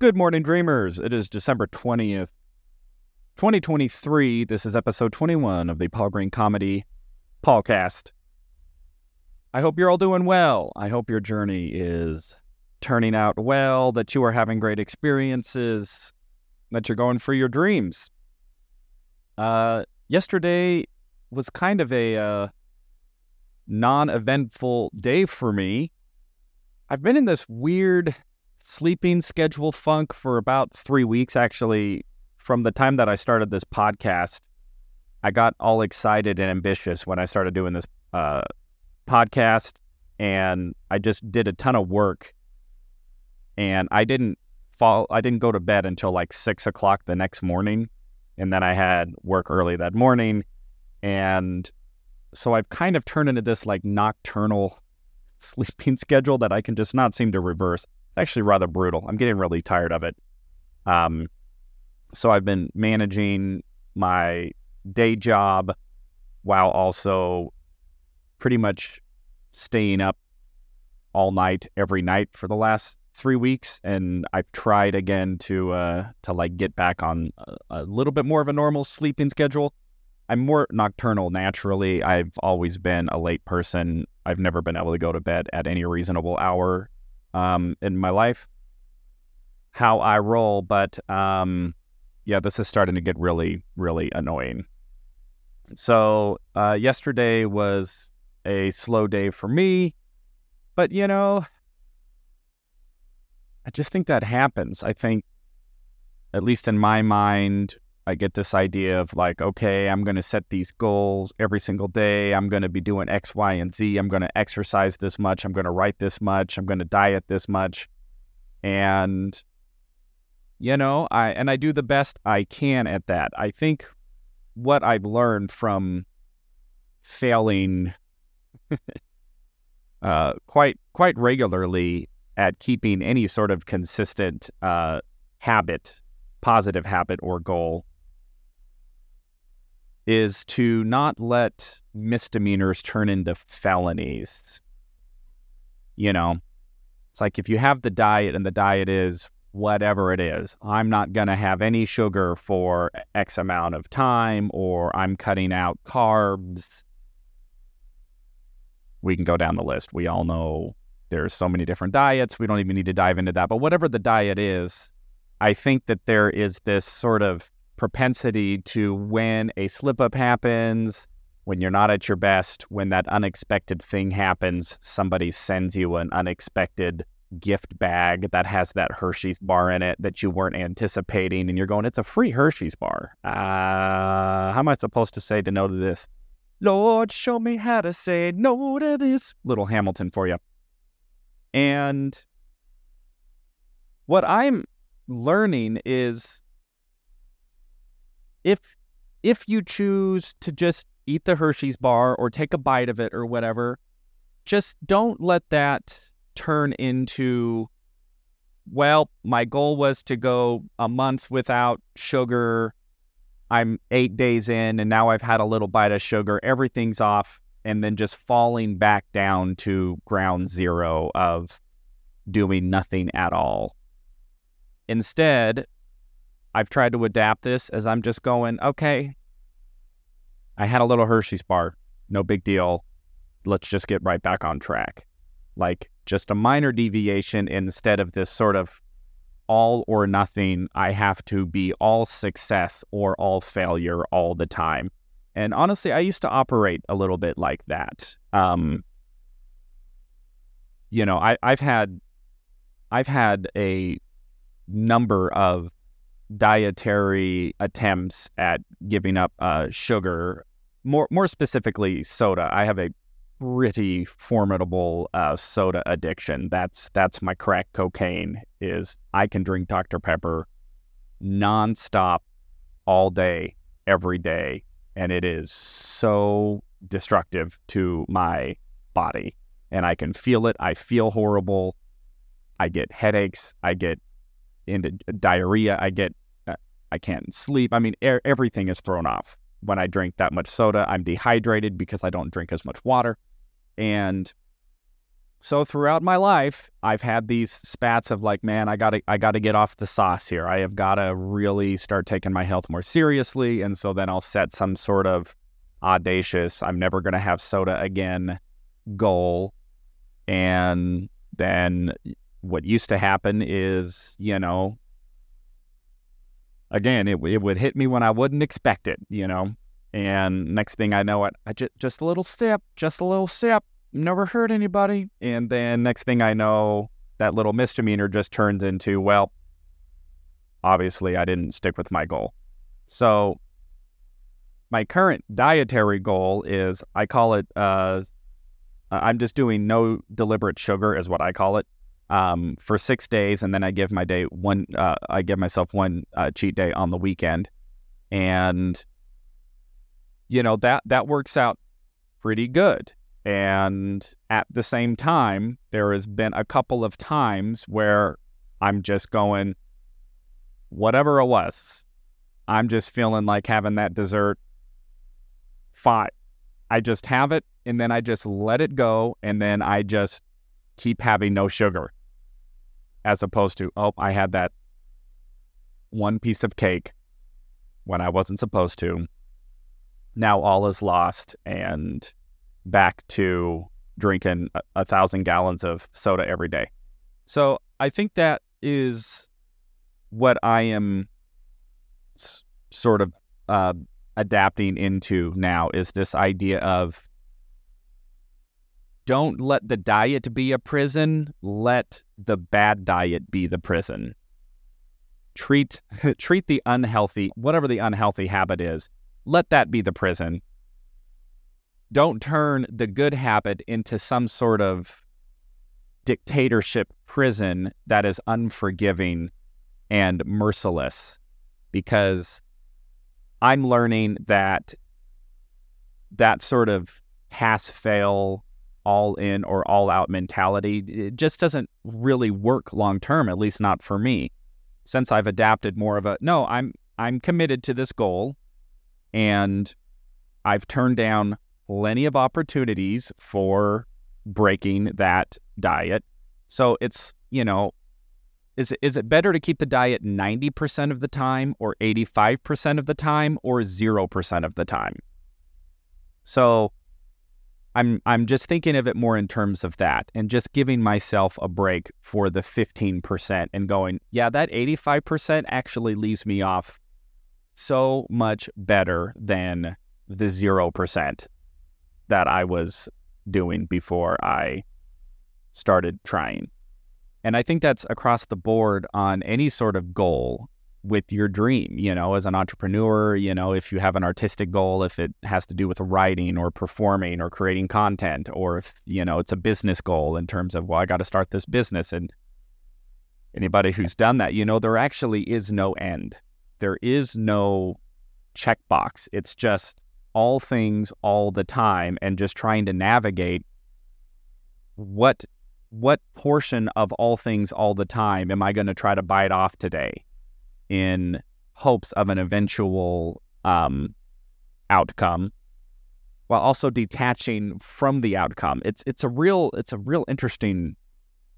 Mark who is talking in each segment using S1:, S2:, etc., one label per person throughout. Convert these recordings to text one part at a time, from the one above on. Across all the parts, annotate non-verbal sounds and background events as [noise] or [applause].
S1: Good morning, dreamers. It is December 20th, 2023. This is episode 21 of the Paul Green Comedy Podcast. I hope you're all doing well. I hope your journey is turning out well, that you are having great experiences, that you're going for your dreams. Uh, yesterday was kind of a uh, non eventful day for me. I've been in this weird sleeping schedule funk for about three weeks, actually. From the time that I started this podcast, I got all excited and ambitious when I started doing this uh, podcast, and I just did a ton of work. And I didn't fall, I didn't go to bed until like six o'clock the next morning. And then I had work early that morning. And so I've kind of turned into this like nocturnal [laughs] sleeping schedule that I can just not seem to reverse. It's actually rather brutal. I'm getting really tired of it. Um, so I've been managing my day job while also pretty much staying up all night every night for the last three weeks. And i've tried again to uh to like get back on a, a little bit more of a normal sleeping schedule. I'm more nocturnal naturally. I've always been a late person. I've never been able to go to bed at any reasonable hour um in my life how i roll but um yeah this is starting to get really really annoying so uh yesterday was a slow day for me but you know I just think that happens. I think, at least in my mind, I get this idea of like, okay, I'm going to set these goals every single day. I'm going to be doing X, Y, and Z. I'm going to exercise this much. I'm going to write this much. I'm going to diet this much. And, you know, I, and I do the best I can at that. I think what I've learned from failing [laughs] uh, quite, quite regularly at keeping any sort of consistent uh, habit, positive habit or goal, is to not let misdemeanors turn into felonies. You know, it's like if you have the diet and the diet is whatever it is, I'm not going to have any sugar for X amount of time, or I'm cutting out carbs. We can go down the list. We all know there's so many different diets. We don't even need to dive into that. But whatever the diet is, I think that there is this sort of propensity to when a slip up happens, when you're not at your best, when that unexpected thing happens, somebody sends you an unexpected gift bag that has that Hershey's bar in it that you weren't anticipating, and you're going, it's a free Hershey's bar. Uh, how am I supposed to say to no to this? Lord, show me how to say no to this. Little Hamilton for you. And what I'm learning is if if you choose to just eat the Hershey's bar or take a bite of it or whatever, just don't let that turn into well, my goal was to go a month without sugar. I'm 8 days in and now I've had a little bite of sugar. Everything's off and then just falling back down to ground zero of doing nothing at all. Instead, I've tried to adapt this as I'm just going, okay, I had a little Hershey's bar, no big deal. Let's just get right back on track. Like just a minor deviation instead of this sort of all or nothing. I have to be all success or all failure all the time. And honestly, I used to operate a little bit like that. Um, you know, I, I've had I've had a number of dietary attempts at giving up uh, sugar, more more specifically soda. I have a pretty formidable uh, soda addiction. That's that's my crack cocaine. Is I can drink Dr Pepper nonstop all day, every day, and it is so destructive to my body. And I can feel it. I feel horrible. I get headaches. I get into diarrhea. I get uh, I can't sleep. I mean, er- everything is thrown off when I drink that much soda. I'm dehydrated because I don't drink as much water, and so throughout my life, I've had these spats of like, man, I gotta, I gotta get off the sauce here. I have gotta really start taking my health more seriously, and so then I'll set some sort of audacious, I'm never gonna have soda again goal, and then what used to happen is, you know, again, it, it would hit me when I wouldn't expect it, you know, and next thing I know, it, I just just a little sip, just a little sip, never hurt anybody. And then next thing I know, that little misdemeanor just turns into, well, obviously I didn't stick with my goal. So my current dietary goal is I call it, uh, I'm just doing no deliberate sugar, is what I call it, um, for six days, and then I give my day one. Uh, I give myself one uh, cheat day on the weekend, and you know that that works out pretty good. And at the same time, there has been a couple of times where I'm just going, whatever it was, I'm just feeling like having that dessert. Fine. I just have it and then I just let it go and then I just keep having no sugar as opposed to, oh, I had that one piece of cake when I wasn't supposed to. Now all is lost and back to drinking a, a thousand gallons of soda every day. So I think that is what I am s- sort of uh, adapting into now is this idea of don't let the diet be a prison, let the bad diet be the prison. Treat [laughs] treat the unhealthy, whatever the unhealthy habit is, let that be the prison don't turn the good habit into some sort of dictatorship prison that is unforgiving and merciless because I'm learning that that sort of pass fail all in or all out mentality it just doesn't really work long term at least not for me since I've adapted more of a no I'm I'm committed to this goal and I've turned down plenty of opportunities for breaking that diet. So it's, you know, is it, is it better to keep the diet 90% of the time or 85% of the time or 0% of the time? So I'm I'm just thinking of it more in terms of that and just giving myself a break for the 15% and going, yeah, that 85% actually leaves me off so much better than the 0% that I was doing before I started trying. And I think that's across the board on any sort of goal with your dream, you know, as an entrepreneur, you know, if you have an artistic goal, if it has to do with writing or performing or creating content, or if, you know, it's a business goal in terms of, well, I got to start this business. And anybody who's done that, you know, there actually is no end. There is no checkbox. It's just all things all the time and just trying to navigate what what portion of all things all the time am I going to try to bite off today in hopes of an eventual um, outcome while also detaching from the outcome. It's it's a real it's a real interesting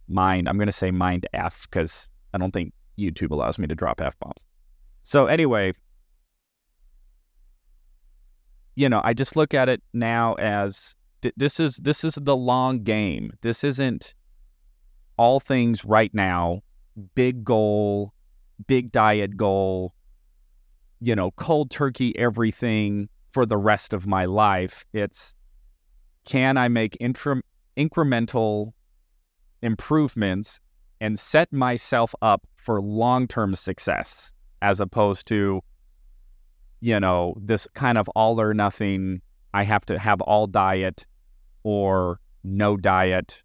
S1: mind. I'm going to say mind F because I don't think YouTube allows me to drop F bombs. So anyway, you know, I just look at it now as th- this is this is the long game. This isn't all things right now, big goal, big diet goal, you know, cold turkey everything for the rest of my life. It's can I make intra- incremental improvements and set myself up for long-term success as opposed to you know, this kind of all or nothing, I have to have all diet or no diet.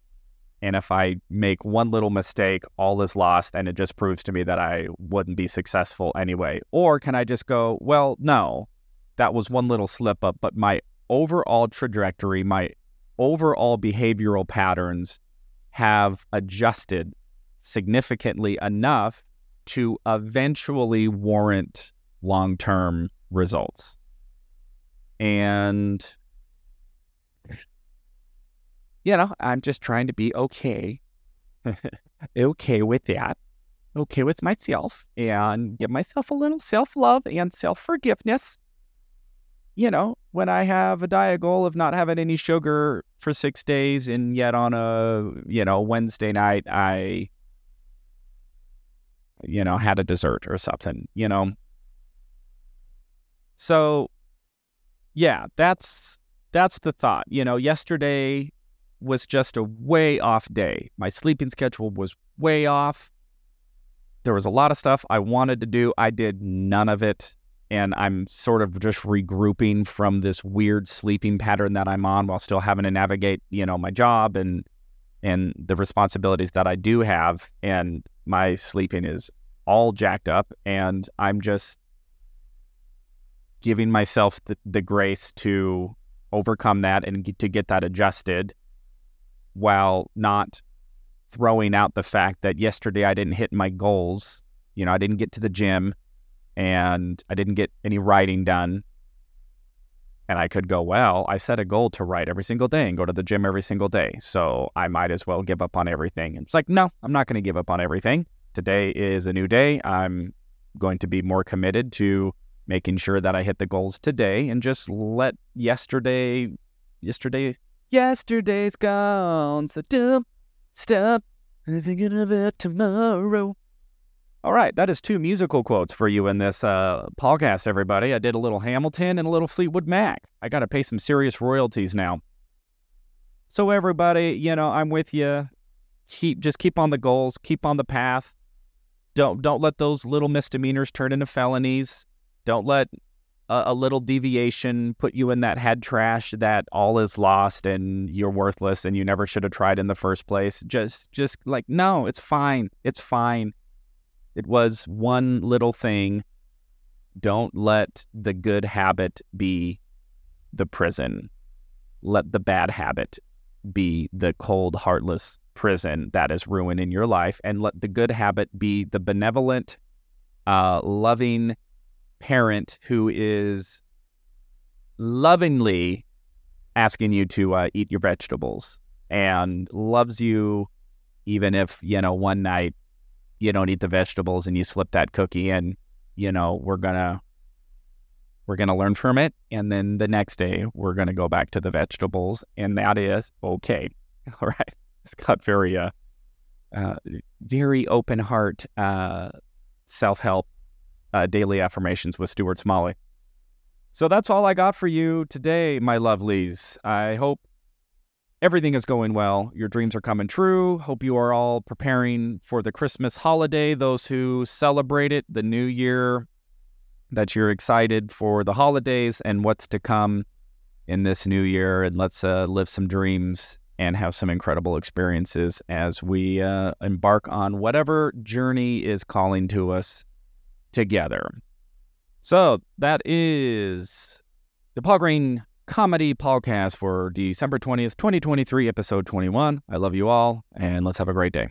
S1: And if I make one little mistake, all is lost. And it just proves to me that I wouldn't be successful anyway. Or can I just go, well, no, that was one little slip up, but my overall trajectory, my overall behavioral patterns have adjusted significantly enough to eventually warrant long term results. And you know, I'm just trying to be okay, [laughs] okay with that, okay with myself, and give myself a little self love and self forgiveness. You know, when I have a diet goal of not having any sugar for six days, and yet on a, you know, Wednesday night, I, you know, had a dessert or something, you know. So, yeah, that's that's the thought. You know, yesterday was just a way off day. My sleeping schedule was way off. There was a lot of stuff I wanted to do. I did none of it. And I'm sort of just regrouping from this weird sleeping pattern that I'm on while still having to navigate, you know, my job and and the responsibilities that I do have. And my sleeping is all jacked up. And I'm just giving myself the, the grace to overcome that and get, to get that adjusted while not throwing out the fact that yesterday I didn't hit my goals. You know, I didn't get to the gym and I didn't get any writing done. And I could go, well, I set a goal to write every single day and go to the gym every single day. So I might as well give up on everything. And it's like, no, I'm not going to give up on everything. Today is a new day. I'm going to be more committed to making sure that I hit the goals today and just let yesterday, yesterday, yesterday's gone. So don't stop thinking of it tomorrow. All right, that is two musical quotes for you in this uh, podcast, everybody. I did a little Hamilton and a little Fleetwood Mac. I got to pay some serious royalties now. So everybody, you know, I'm with you. Keep just keep on the goals, keep on the path. Don't don't let those little misdemeanors turn into felonies. Don't let a, a, little deviation put you in that head trash that all is lost and you're worthless and you never should have tried in the first place. Just, just like, no, it's fine. It's fine. It was one little thing. Don't let the good habit be the prison. Let the bad habit be the cold, heartless prison that is ruining your life. And let the good habit be the benevolent, uh, loving, parent who is lovingly asking you to uh, eat your vegetables and loves you even if you know one night you don't eat the vegetables and you slip that cookie and you know we're gonna we're gonna learn from it. And then the next day we're gonna go back to the vegetables. And that is okay. [laughs] All right. It's got very uh, uh very open heart uh self-help uh, daily affirmations with Stuart Smalley. So that's all I got for you today, my lovelies. I hope everything is going well. Your dreams are coming true. Hope you are all preparing for the Christmas holiday. Those who celebrate it, the new year, that you're excited for the holidays and what's to come in this new year. And let's uh, live some dreams and have some incredible experiences as we uh, embark on whatever journey is calling to us together. So that is the Paul Green Comedy Podcast for December 20th, 2023, episode 21. I love you all, and let's have a great day.